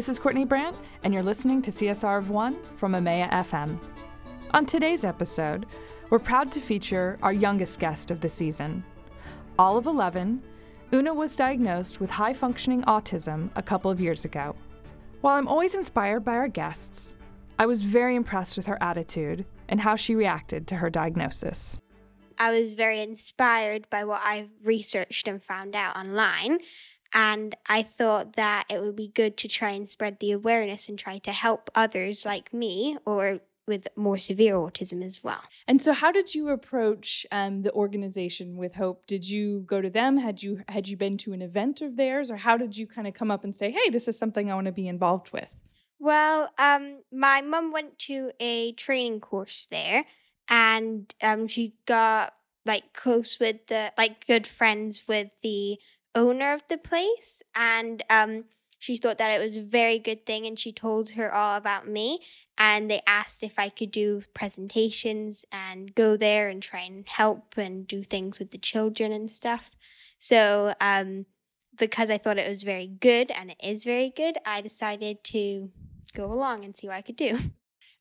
This is Courtney Brandt, and you're listening to CSR of One from EMEA FM. On today's episode, we're proud to feature our youngest guest of the season. All of 11, Una was diagnosed with high functioning autism a couple of years ago. While I'm always inspired by our guests, I was very impressed with her attitude and how she reacted to her diagnosis. I was very inspired by what I researched and found out online. And I thought that it would be good to try and spread the awareness and try to help others like me or with more severe autism as well. And so, how did you approach um, the organization with Hope? Did you go to them? Had you had you been to an event of theirs, or how did you kind of come up and say, "Hey, this is something I want to be involved with"? Well, um, my mum went to a training course there, and um, she got like close with the like good friends with the owner of the place, and um, she thought that it was a very good thing, and she told her all about me. And they asked if I could do presentations and go there and try and help and do things with the children and stuff. So, um, because I thought it was very good and it is very good, I decided to go along and see what I could do.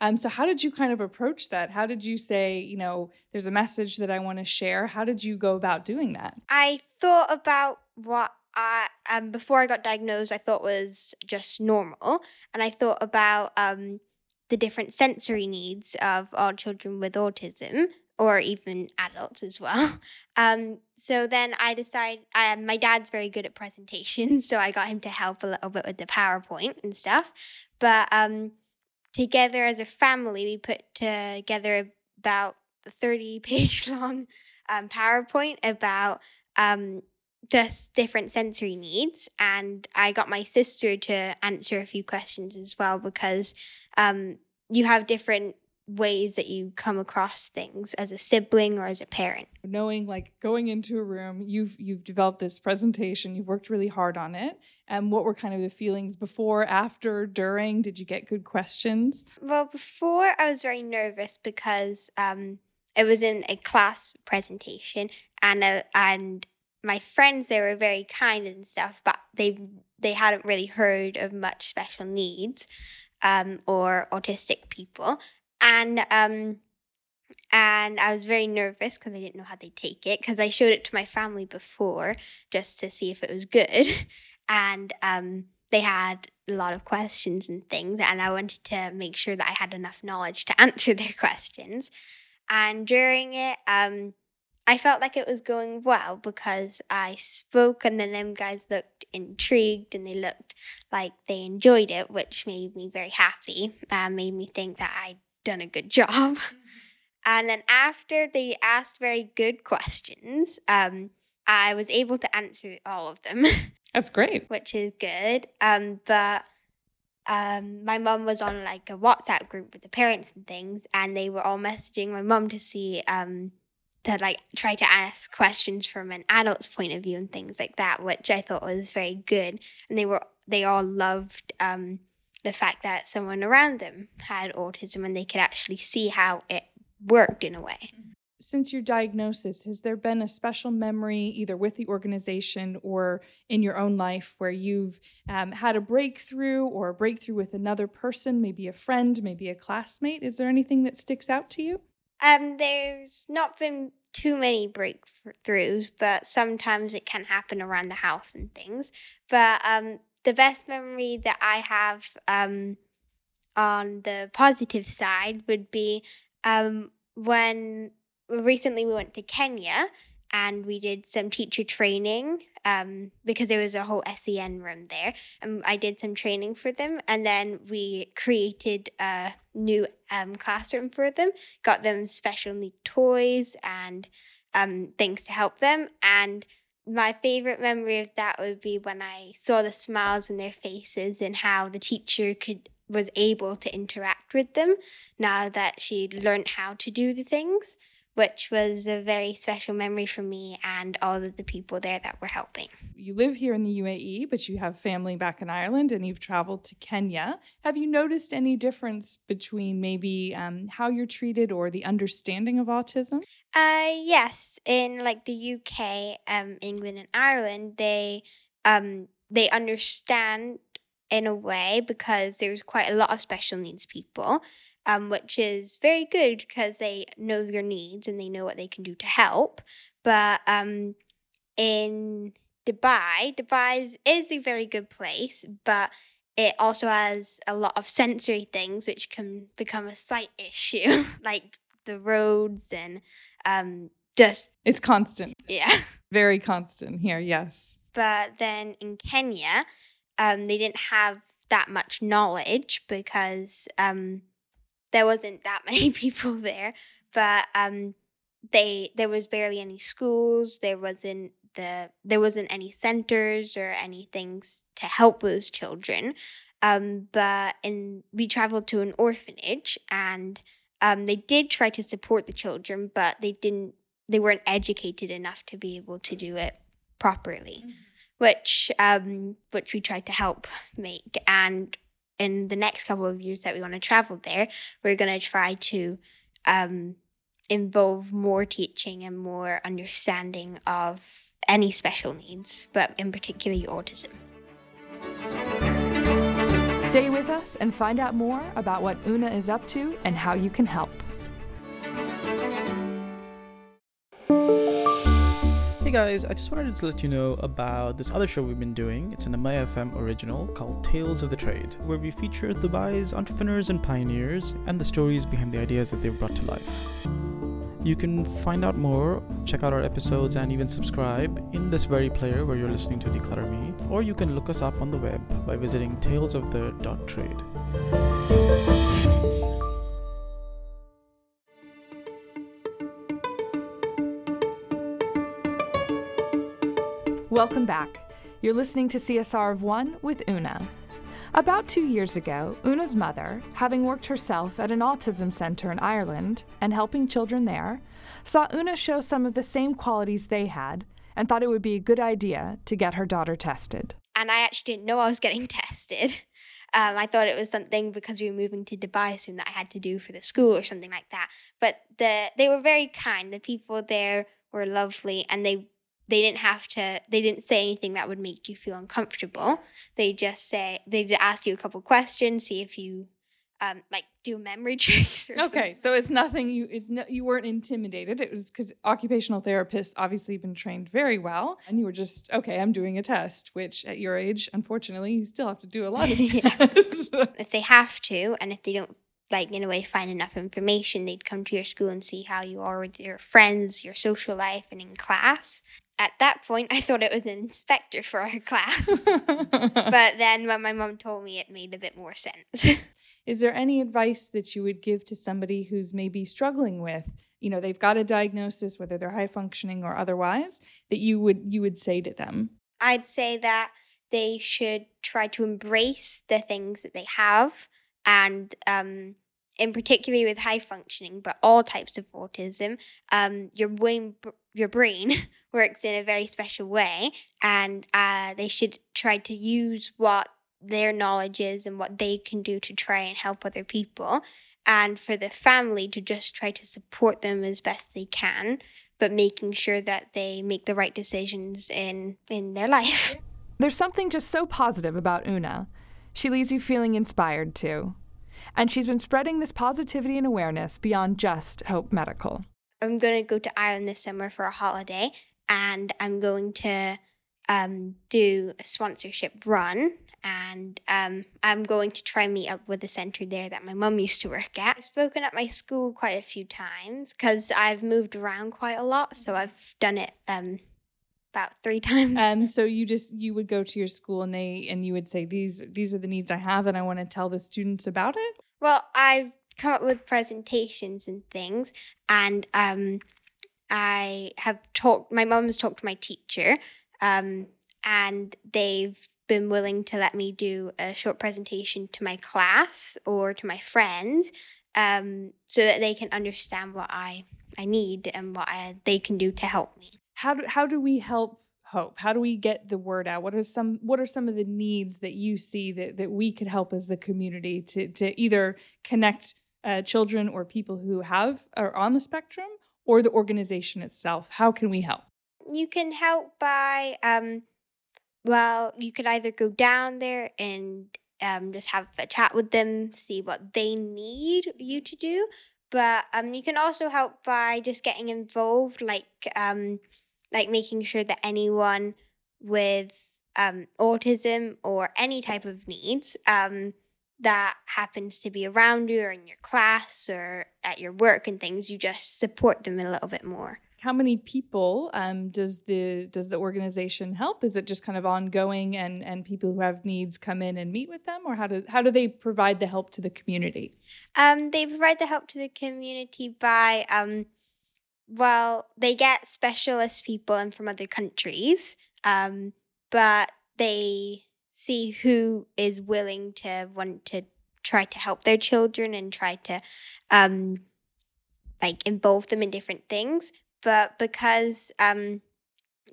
Um, so how did you kind of approach that? How did you say, you know, there's a message that I want to share? How did you go about doing that? I thought about what I um before I got diagnosed, I thought was just normal, and I thought about um the different sensory needs of all children with autism or even adults as well. Um, so then I decided um, my dad's very good at presentations, so I got him to help a little bit with the PowerPoint and stuff. But um, together as a family, we put together about a 30 page long um, PowerPoint about um, just different sensory needs. And I got my sister to answer a few questions as well because um, you have different ways that you come across things as a sibling or as a parent knowing like going into a room you've you've developed this presentation you've worked really hard on it and what were kind of the feelings before after during did you get good questions well before i was very nervous because um it was in a class presentation and uh, and my friends they were very kind and stuff but they they hadn't really heard of much special needs um, or autistic people and um and I was very nervous because I didn't know how they'd take it because I showed it to my family before just to see if it was good, and um they had a lot of questions and things, and I wanted to make sure that I had enough knowledge to answer their questions. And during it, um, I felt like it was going well because I spoke, and then them guys looked intrigued and they looked like they enjoyed it, which made me very happy. Uh, made me think that I'd done a good job. Mm-hmm. And then after they asked very good questions, um, I was able to answer all of them. That's great. which is good. Um, but um, my mom was on like a WhatsApp group with the parents and things, and they were all messaging my mom to see um, to like try to ask questions from an adult's point of view and things like that, which I thought was very good. And they were they all loved um, the fact that someone around them had autism and they could actually see how it worked in a way. Since your diagnosis, has there been a special memory, either with the organization or in your own life, where you've um, had a breakthrough or a breakthrough with another person, maybe a friend, maybe a classmate? Is there anything that sticks out to you? Um, there's not been too many breakthroughs, but sometimes it can happen around the house and things. But um, the best memory that I have um, on the positive side would be um, when recently we went to Kenya and we did some teacher training um, because there was a whole SEN room there. And I did some training for them. And then we created a new um, classroom for them, got them special need toys and um, things to help them. And my favorite memory of that would be when I saw the smiles in their faces and how the teacher could was able to interact with them now that she'd learned how to do the things, which was a very special memory for me and all of the people there that were helping. You live here in the UAE, but you have family back in Ireland and you've traveled to Kenya. Have you noticed any difference between maybe um, how you're treated or the understanding of autism? Uh, yes, in like the UK, um, England, and Ireland, they um, they understand in a way because there's quite a lot of special needs people, um, which is very good because they know your needs and they know what they can do to help. But um, in Dubai, Dubai is, a very good place, but it also has a lot of sensory things which can become a sight issue, like the roads and um, just. It's constant. Yeah. Very constant here, yes. But then in Kenya, um, they didn't have that much knowledge because um, there wasn't that many people there. But um, they there was barely any schools. There wasn't the there wasn't any centers or any things to help those children. Um, but and we traveled to an orphanage and um, they did try to support the children, but they didn't. They weren't educated enough to be able to do it properly, mm-hmm. which um, which we tried to help make. And in the next couple of years that we want to travel there, we're going to try to um, involve more teaching and more understanding of any special needs, but in particular autism. Stay with us and find out more about what Una is up to and how you can help. Hey guys, I just wanted to let you know about this other show we've been doing. It's an Amaya FM original called Tales of the Trade, where we feature Dubai's entrepreneurs and pioneers and the stories behind the ideas that they've brought to life. You can find out more, check out our episodes, and even subscribe in this very player where you're listening to Declutter Me, or you can look us up on the web by visiting talesofthe.trade. Welcome back. You're listening to CSR of One with Una. About two years ago, Una's mother, having worked herself at an autism center in Ireland and helping children there, saw Una show some of the same qualities they had and thought it would be a good idea to get her daughter tested. And I actually didn't know I was getting tested. Um, I thought it was something because we were moving to Dubai soon that I had to do for the school or something like that. But the they were very kind. The people there were lovely, and they they didn't have to they didn't say anything that would make you feel uncomfortable. They just say they ask you a couple questions see if you um like do a memory trace okay something. so it's nothing you it's no you weren't intimidated. It was because occupational therapists obviously been trained very well and you were just okay i'm doing a test which at your age unfortunately you still have to do a lot of tests. If they have to and if they don't like in a way find enough information they'd come to your school and see how you are with your friends your social life and in class at that point i thought it was an inspector for our class. But then when my mom told me it made a bit more sense. Is there any advice that you would give to somebody who's maybe struggling with you know they've got a diagnosis whether they're high functioning or otherwise that you would you would say to them? I'd say that they should try to embrace the things that they have and um, in particularly with high functioning, but all types of autism, um, your brain your brain works in a very special way, and uh, they should try to use what their knowledge is and what they can do to try and help other people, and for the family to just try to support them as best they can, but making sure that they make the right decisions in in their life. There's something just so positive about Una. She leaves you feeling inspired too. And she's been spreading this positivity and awareness beyond just Hope Medical. I'm going to go to Ireland this summer for a holiday, and I'm going to um, do a sponsorship run. And um, I'm going to try and meet up with the centre there that my mum used to work at. I've spoken at my school quite a few times because I've moved around quite a lot. So I've done it um, about three times. Um, so you just you would go to your school and they and you would say these these are the needs I have and I want to tell the students about it. Well, I've come up with presentations and things, and um, I have talked. My mum has talked to my teacher, um, and they've been willing to let me do a short presentation to my class or to my friends, um, so that they can understand what I I need and what I, they can do to help me. How do how do we help hope? How do we get the word out? What are some what are some of the needs that you see that, that we could help as the community to to either connect uh, children or people who have are on the spectrum or the organization itself how can we help you can help by um, Well, you could either go down there and um, just have a chat with them, see what they need you to do. But um, you can also help by just getting involved, like um, like making sure that anyone with um, autism or any type of needs um, that happens to be around you or in your class or at your work and things, you just support them a little bit more. How many people um, does the does the organization help? Is it just kind of ongoing and and people who have needs come in and meet with them, or how do how do they provide the help to the community? Um, they provide the help to the community by um, well, they get specialist people in from other countries, um, but they see who is willing to want to try to help their children and try to um, like involve them in different things. But because um,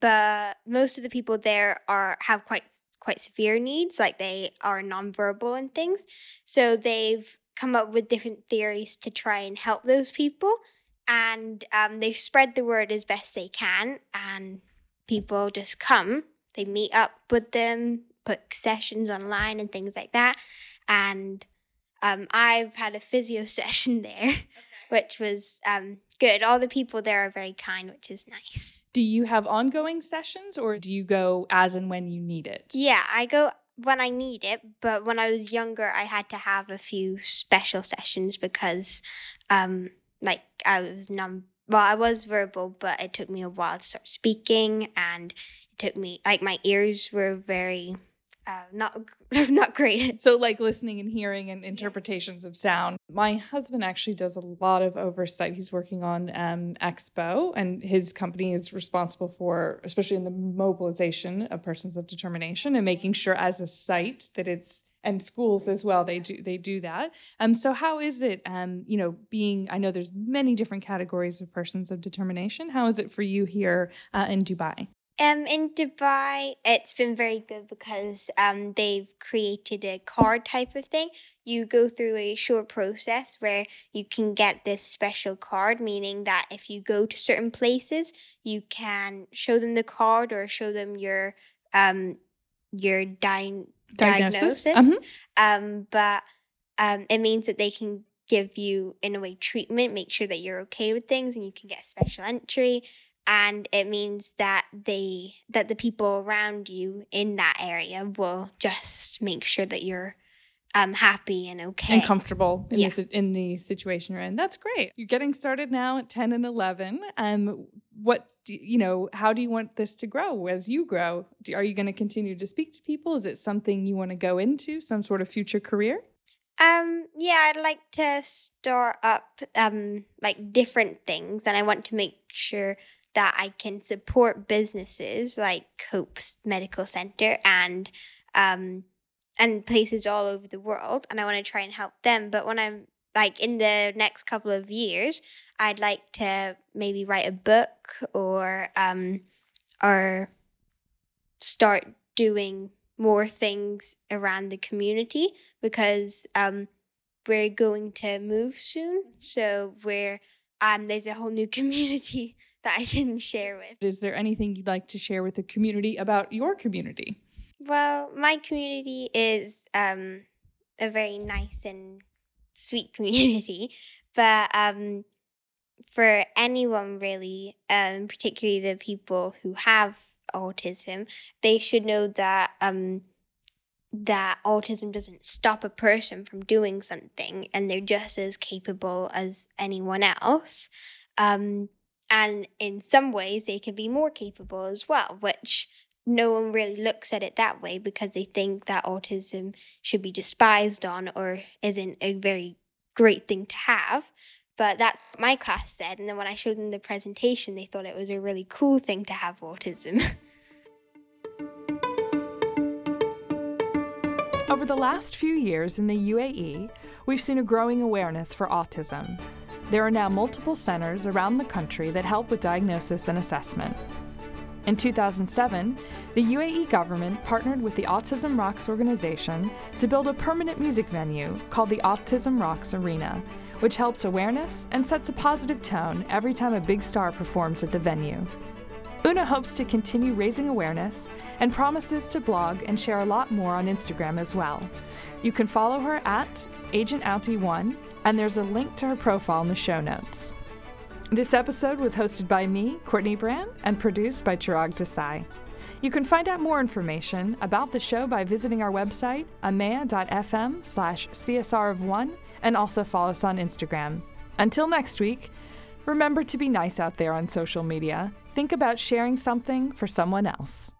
but most of the people there are have quite quite severe needs, like they are nonverbal and things, so they've come up with different theories to try and help those people. And um, they spread the word as best they can. And people just come they meet up with them put sessions online and things like that and um, i've had a physio session there okay. which was um, good all the people there are very kind which is nice do you have ongoing sessions or do you go as and when you need it yeah i go when I need it, but when I was younger, I had to have a few special sessions because um, like I was numb. Well, I was verbal, but it took me a while to start speaking, and it took me like my ears were very uh, not not great. So like listening and hearing and interpretations of sound. My husband actually does a lot of oversight. He's working on um, Expo, and his company is responsible for, especially in the mobilization of persons of determination, and making sure as a site that it's and schools as well. They do they do that. Um, so how is it? Um, you know, being I know there's many different categories of persons of determination. How is it for you here uh, in Dubai? Um, in Dubai, it's been very good because um, they've created a card type of thing. You go through a short process where you can get this special card, meaning that if you go to certain places, you can show them the card or show them your um your di- diagnosis. diagnosis. Mm-hmm. Um, but um, it means that they can give you, in a way, treatment, make sure that you're okay with things, and you can get special entry and it means that they that the people around you in that area will just make sure that you're um, happy and okay and comfortable in, yeah. the, in the situation you're in. That's great. You're getting started now at 10 and 11. Um, what do, you know? How do you want this to grow as you grow? Do, are you going to continue to speak to people? Is it something you want to go into? Some sort of future career? Um, yeah, I'd like to store up um like different things, and I want to make sure that I can support businesses like Hope's Medical Center and um, and places all over the world, and I want to try and help them. But when I'm like in the next couple of years, I'd like to maybe write a book or um, or start doing more things around the community because um, we're going to move soon. So we're um, there's a whole new community that I can share with. Is there anything you'd like to share with the community about your community? Well, my community is um, a very nice and sweet community, but um, for anyone really, um, particularly the people who have autism, they should know that um, that autism doesn't stop a person from doing something, and they're just as capable as anyone else. Um, and in some ways, they can be more capable as well, which no one really looks at it that way because they think that autism should be despised on or isn't a very great thing to have. But that's my class said. And then when I showed them the presentation, they thought it was a really cool thing to have autism. Over the last few years in the UAE, we've seen a growing awareness for autism. There are now multiple centers around the country that help with diagnosis and assessment. In 2007, the UAE government partnered with the Autism Rocks organization to build a permanent music venue called the Autism Rocks Arena, which helps awareness and sets a positive tone every time a big star performs at the venue. Una hopes to continue raising awareness and promises to blog and share a lot more on Instagram as well. You can follow her at AgentAltie1, and there's a link to her profile in the show notes. This episode was hosted by me, Courtney Brandt, and produced by Chirag Desai. You can find out more information about the show by visiting our website, amea.fm slash CSR of one, and also follow us on Instagram. Until next week, remember to be nice out there on social media. Think about sharing something for someone else.